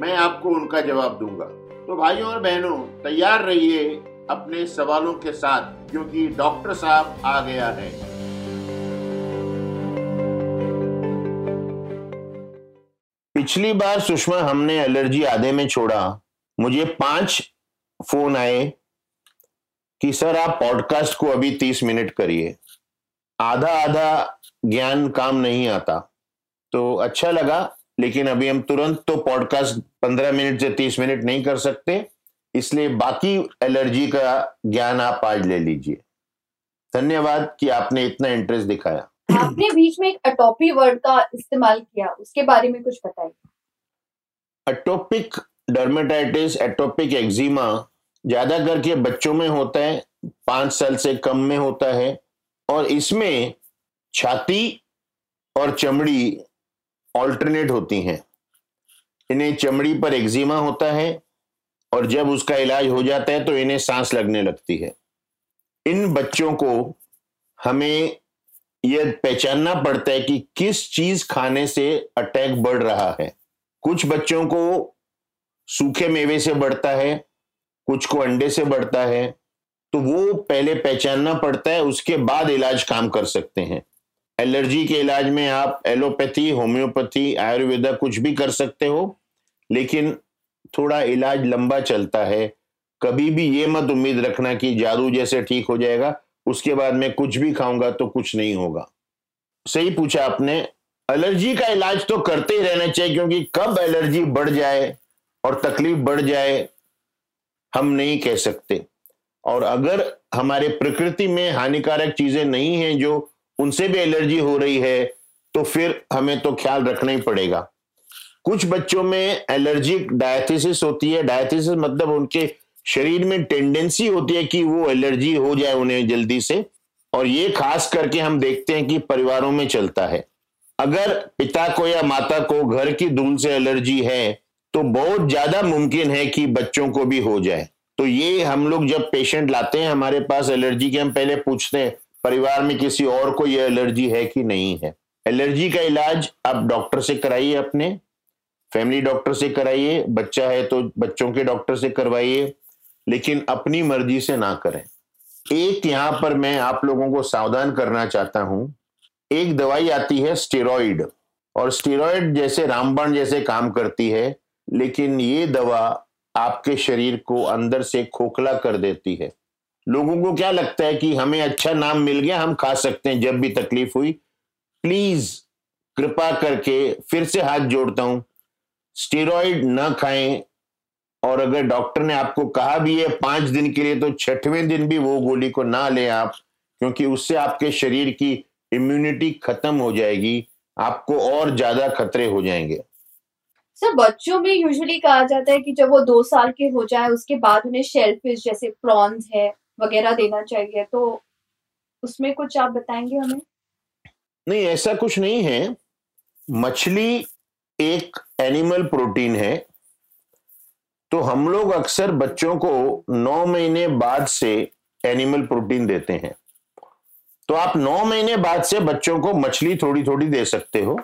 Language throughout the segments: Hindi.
मैं आपको उनका जवाब दूँगा। तो भाइयों और बहनों, तैयार रहिए अपने सवालों के साथ क्योंकि डॉक्टर साहब आ गया है। पिछली बार सुषमा, हमने एलर्जी आधे में छोड़ा। मुझे पाँच फ़ोन आए कि, सर, आप पॉडकास्ट को अभी तीस मिनट करिए। आधा आधा ज्ञान काम नहीं आता। तो अच्छा लगा लेकिन अभी हम तुरंत तो पॉडकास्ट पंद्रह मिनट से तीस मिनट नहीं कर सकते इसलिए बाकी एलर्जी का ज्ञान आप आज ले लीजिए। धन्यवाद कि आपने इतना इंटरेस्ट दिखाया। आपने बीच में एक अटोपी वर्ड का इस्तेमाल किया उसके बारे में कुछ बताइए। अटोपिक डर्मेटाइटिस एटोपिक एक्जिमा ज़्यादा करके बच्चों में होता है पाँच साल से कम में होता है और इसमें छाती और चमड़ी ऑल्टरनेट होती हैं। इन्हें चमड़ी पर एक्जिमा होता है और जब उसका इलाज हो जाता है तो इन्हें सांस लगने लगती है। इन बच्चों को हमें यह पहचानना पड़ता है कि किस चीज़ खाने से अटैक बढ़ रहा है। कुछ बच्चों को सूखे मेवे से बढ़ता है, कुछ को अंडे से बढ़ता है तो वो पहले पहचानना पड़ता है, उसके बाद इलाज काम कर सकते हैं। एलर्जी के इलाज में आप एलोपैथी, होम्योपैथी, आयुर्वेदा कुछ भी कर सकते हो, लेकिन थोड़ा इलाज लंबा चलता है। कभी भी ये मत उम्मीद रखना कि जादू जैसे ठीक हो जाएगा, उसके बाद मैं कुछ भी खाऊँगा तो कुछ नहीं होगा। सही पूछा आपने, एलर्जी का इलाज तो करते ही रहना चाहिए, क्योंकि कब एलर्जी बढ़ जाए और तकलीफ़ बढ़ जाए, हम नहीं कह सकते। और अगर हमारे प्रकृति में हानिकारक चीज़ें नहीं हैं जो उनसे भी एलर्जी हो रही है तो फिर हमें तो ख्याल रखना ही पड़ेगा। कुछ बच्चों में एलर्जिक डायथिसिस होती है। डायथिसिस मतलब उनके शरीर में टेंडेंसी होती है कि वो एलर्जी हो जाए उन्हें जल्दी से, और ये खास करके हम देखते हैं कि परिवारों में चलता है। अगर पिता को या माता को घर की धूल से एलर्जी है तो बहुत ज़्यादा मुमकिन है कि बच्चों को भी हो जाए। तो ये हम लोग जब पेशेंट लाते हैं, हमारे पास एलर्जी के हम पहले पूछते हैं परिवार में किसी और को यह एलर्जी है कि नहीं है? एलर्जी का इलाज आप डॉक्टर से कराइए अपने, फैमिली डॉक्टर से कराइए, बच्चा है तो बच्चों के डॉक्टर से करवाइए, लेकिन अपनी मर्ज़ी से ना करें। एक यहाँ पर मैं आप लोगों को सावधान करना चाहता हूँ, एक दवाई आती है स्टेरॉइड और स्टेरॉइड जैसे रामबाण जैसे काम करती है, लेकिन ये दवा आपके शरीर को अंदर से खोखला कर देती है। लोगों को क्या लगता है कि हमें अच्छा नाम मिल गया, हम खा सकते हैं जब भी तकलीफ़ हुई? प्लीज़ कृपा करके फिर से हाथ जोड़ता हूँ। स्टेरॉइड न खाएँ, और अगर डॉक्टर ने आपको कहा भी है, पाँच दिन के लिए तो छठवें दिन भी वो गोली को ना लें आप, क्योंकि उससे आपके शरीर की इम्यूनिटी खत्म हो जाएगी, आपको और ज़्यादा खतरे हो जाएँगे। सर, बच्चों में यूजुअली कहा जाता है कि जब वो दो साल के हो जाए, उसके बाद उन्हें शेलफिश जैसे प्रॉन्स है वगैरह देना चाहिए तो उसमें कुछ आप बताएँगे हमें? नहीं, ऐसा कुछ नहीं है। मछली एक एनिमल प्रोटीन है। तो हम लोग अक्सर बच्चों को नौ महीने बाद से एनिमल प्रोटीन देते हैं। तो आप नौ महीने बाद से बच्चों को मछली थोड़ी थोड़ी दे सकते हो।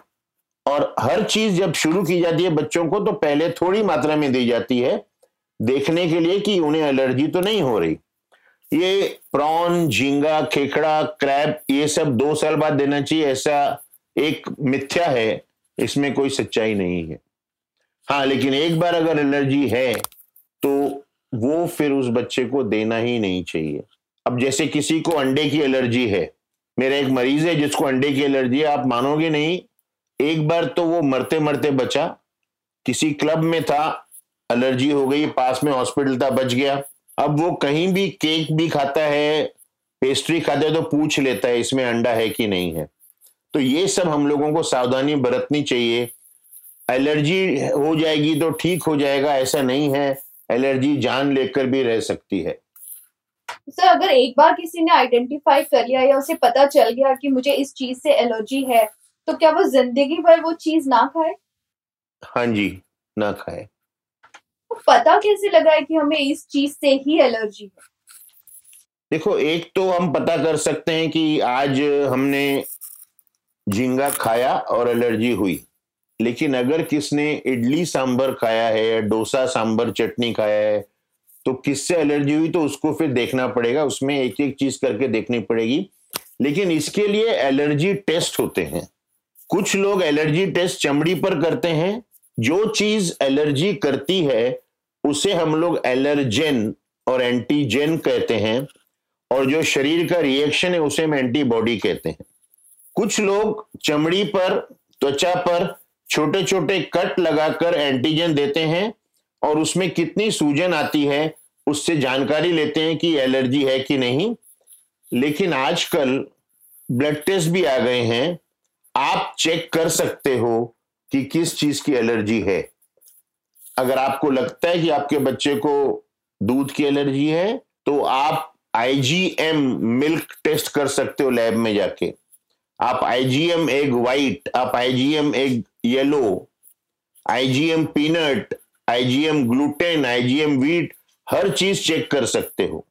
और हर चीज़ जब शुरू की जाती है बच्चों को तो पहले थोड़ी मात्रा में दी जाती है। देखने के लिए कि उन्हें एलर्जी तो नहीं हो रही। ये प्रॉन, झींगा, खेखड़ा, क्रैब, ये सब दो साल बाद देना चाहिए, ऐसा एक मिथ्या है, इसमें कोई सच्चाई नहीं है। हाँ लेकिन एक बार अगर एलर्जी है तो वो फिर उस बच्चे को देना ही नहीं चाहिए। अब जैसे किसी को अंडे की एलर्जी है, मेरा एक मरीज़ है जिसको अंडे की एलर्जी है, आप मानोगे नहीं, एक बार तो वो मरते मरते बचा, किसी क्लब में था, एलर्जी हो गई, पास में हॉस्पिटल था, बच गया। अब वो कहीं भी केक भी खाता है पेस्ट्री खाता है तो पूछ लेता है इसमें अंडा है कि नहीं है। तो ये सब हम लोगों को सावधानी बरतनी चाहिए। एलर्जी हो जाएगी तो ठीक हो जाएगा ऐसा नहीं है। एलर्जी जान लेकर भी रह सकती है। सर अगर एक बार किसी ने आइडेंटिफाई कर लिया या उसे पता चल गया कि मुझे इस चीज़ से एलर्जी है तो क्या वो ज़िंदगी भर वो चीज़ ना खाए? हाँ जी ना खाए। पता कैसे लगा है कि हमें इस चीज़ से ही एलर्जी है? देखो, एक तो हम पता कर सकते हैं कि आज हमने झींगा खाया और एलर्जी हुई। लेकिन अगर किसने इडली सांबर खाया है या डोसा सांबर चटनी खाया है तो किससे एलर्जी हुई तो उसको फिर देखना पड़ेगा। उसमें एक एक चीज़ करके देखनी पड़ेगी। लेकिन इसके लिए एलर्जी टेस्ट होते हैं। कुछ लोग एलर्जी टेस्ट चमड़ी पर करते हैं। जो चीज़ एलर्जी करती है उसे हम लोग एलर्जेन और एंटीजेन कहते हैं, और जो शरीर का रिएक्शन है उसे हम एंटीबॉडी कहते हैं। कुछ लोग चमड़ी पर, त्वचा पर छोटे छोटे कट लगाकर एंटीजन देते हैं, और उसमें कितनी सूजन आती है उससे जानकारी लेते हैं कि एलर्जी है कि नहीं। लेकिन आजकल ब्लड टेस्ट भी आ गए हैं। आप चेक कर सकते हो कि किस चीज़ की एलर्जी है। अगर आपको लगता है कि आपके बच्चे को दूध की एलर्जी है तो आप आईजीएम मिल्क टेस्ट कर सकते हो लैब में जाके। आप आईजीएम एग वाइट आप IgM egg yellow IgM peanut IgM gluten IgM wheat, हर चीज़ चेक कर सकते हो।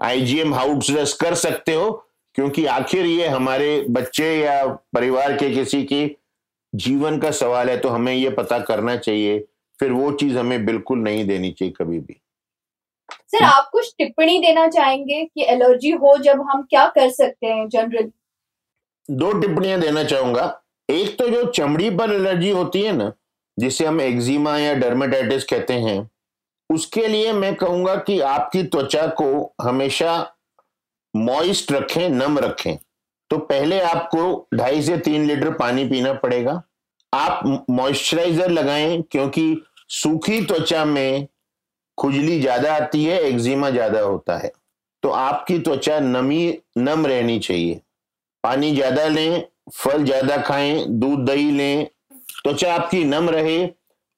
आईजीएम हाउस कर सकते हो, क्योंकि आखिर ये हमारे बच्चे या परिवार के किसी की जीवन का सवाल है तो हमें ये पता करना चाहिए फिर वो चीज़ हमें बिल्कुल नहीं देनी चाहिए कभी भी। सर आप कुछ टिप्पणी देना चाहेंगे कि एलर्जी हो जब हम क्या कर सकते हैं जनरली? दो टिप्पणियाँ देना चाहूँगा। एक तो जो चमड़ी पर एलर्जी होती है ना जिसे हम एक्जिमा या डर्मेटाइटिस कहते हैं उसके लिए मैं कहूँगा कि आपकी त्वचा को हमेशा मॉइस्ट रखें नम रखें। तो पहले आपको ढाई से तीन लीटर पानी पीना पड़ेगा। आप मॉइस्चराइजर लगाएँ क्योंकि सूखी त्वचा में खुजली ज़्यादा आती है, एक्जिमा ज़्यादा होता है। तो आपकी त्वचा नमी, नम रहनी चाहिए। पानी ज़्यादा लें, फल ज़्यादा खाएँ, दूध, दही लें, त्वचा आपकी नम रहे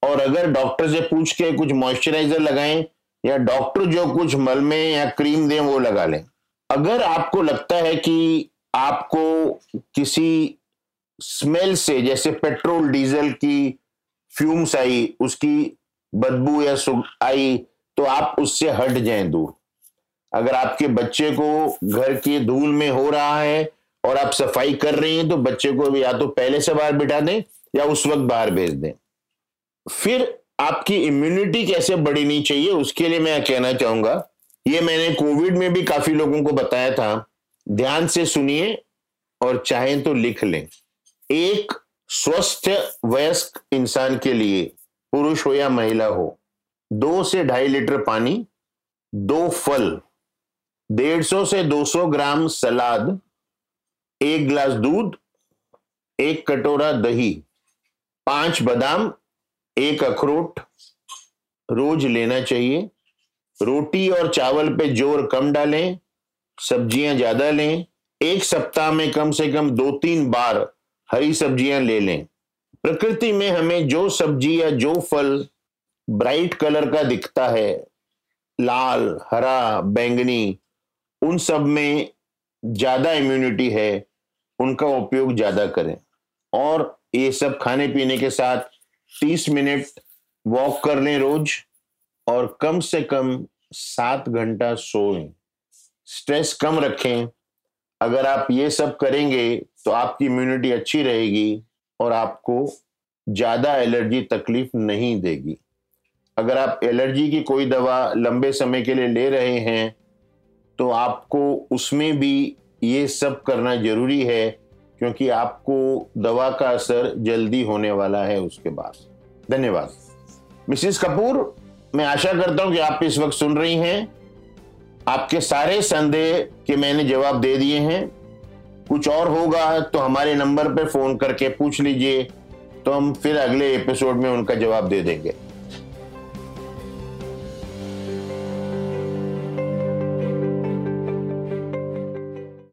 और अगर डॉक्टर से पूछ के कुछ मॉइस्चराइजर लगाएँ या डॉक्टर जो कुछ मल में या क्रीम दें, वो लगा लें। अगर आपको लगता है कि आपको किसी स्मेल से, जैसे पेट्रोल, डीजल की फ्यूम्स आई उसकी बदबू या आई तो आप उससे हट जाएँ दूर अगर आपके बच्चे को घर की धूल में हो रहा है और आप सफ़ाई कर रही हैं तो बच्चे को या तो पहले से बाहर बिठा दें या उस वक्त बाहर भेज दें फिर आपकी इम्यूनिटी कैसे बढ़नी चाहिए उसके लिए मैं कहना चाहूँगा ये मैंने कोविड में भी काफ़ी लोगों को बताया था ध्यान से सुनिए और चाहें तो लिख लें एक स्वस्थ, वयस्क इंसान के लिए, पुरुष हो या महिला हो, दो से ढाई लीटर पानी, दो फल, डेढ़ सौ से दो सौ ग्राम सलाद, एक ग्लास दूध, एक कटोरा दही, पाँच बादाम, एक अखरोट, रोज लेना चाहिए। रोटी और चावल पे ज़ोर कम डालें, सब्ज़ियाँ ज़्यादा लें, एक सप्ताह में कम से कम दो तीन बार हरी सब्ज़ियाँ ले लें। प्रकृति में हमें जो सब्ज़ी या जो फल ब्राइट कलर का दिखता है, लाल, हरा, बैंगनी, उन सब में ज़्यादा इम्यूनिटी है, उनका उपयोग ज़्यादा करें। और ये सब खाने पीने के साथ तीस मिनट वॉक कर लें रोज और कम से कम सात घंटा सोएँ। स्ट्रेस कम रखें। अगर आप ये सब करेंगे तो आपकी इम्यूनिटी अच्छी रहेगी और आपको ज़्यादा एलर्जी तकलीफ़ नहीं देगी। अगर आप एलर्जी की कोई दवा लंबे समय के लिए ले रहे हैं तो आपको उसमें भी ये सब करना ज़रूरी है, क्योंकि आपको दवा का असर जल्दी होने वाला है उसके बाद धन्यवाद। मिसिस कपूर, मैं आशा करता हूँ कि आप इस वक्त सुन रही हैं। आपके सारे संदेह के मैंने जवाब दे दिए हैं। कुछ और होगा तो हमारे नंबर पर फ़ोन करके पूछ लीजिए। तो हम फिर अगले एपिसोड में उनका जवाब दे देंगे।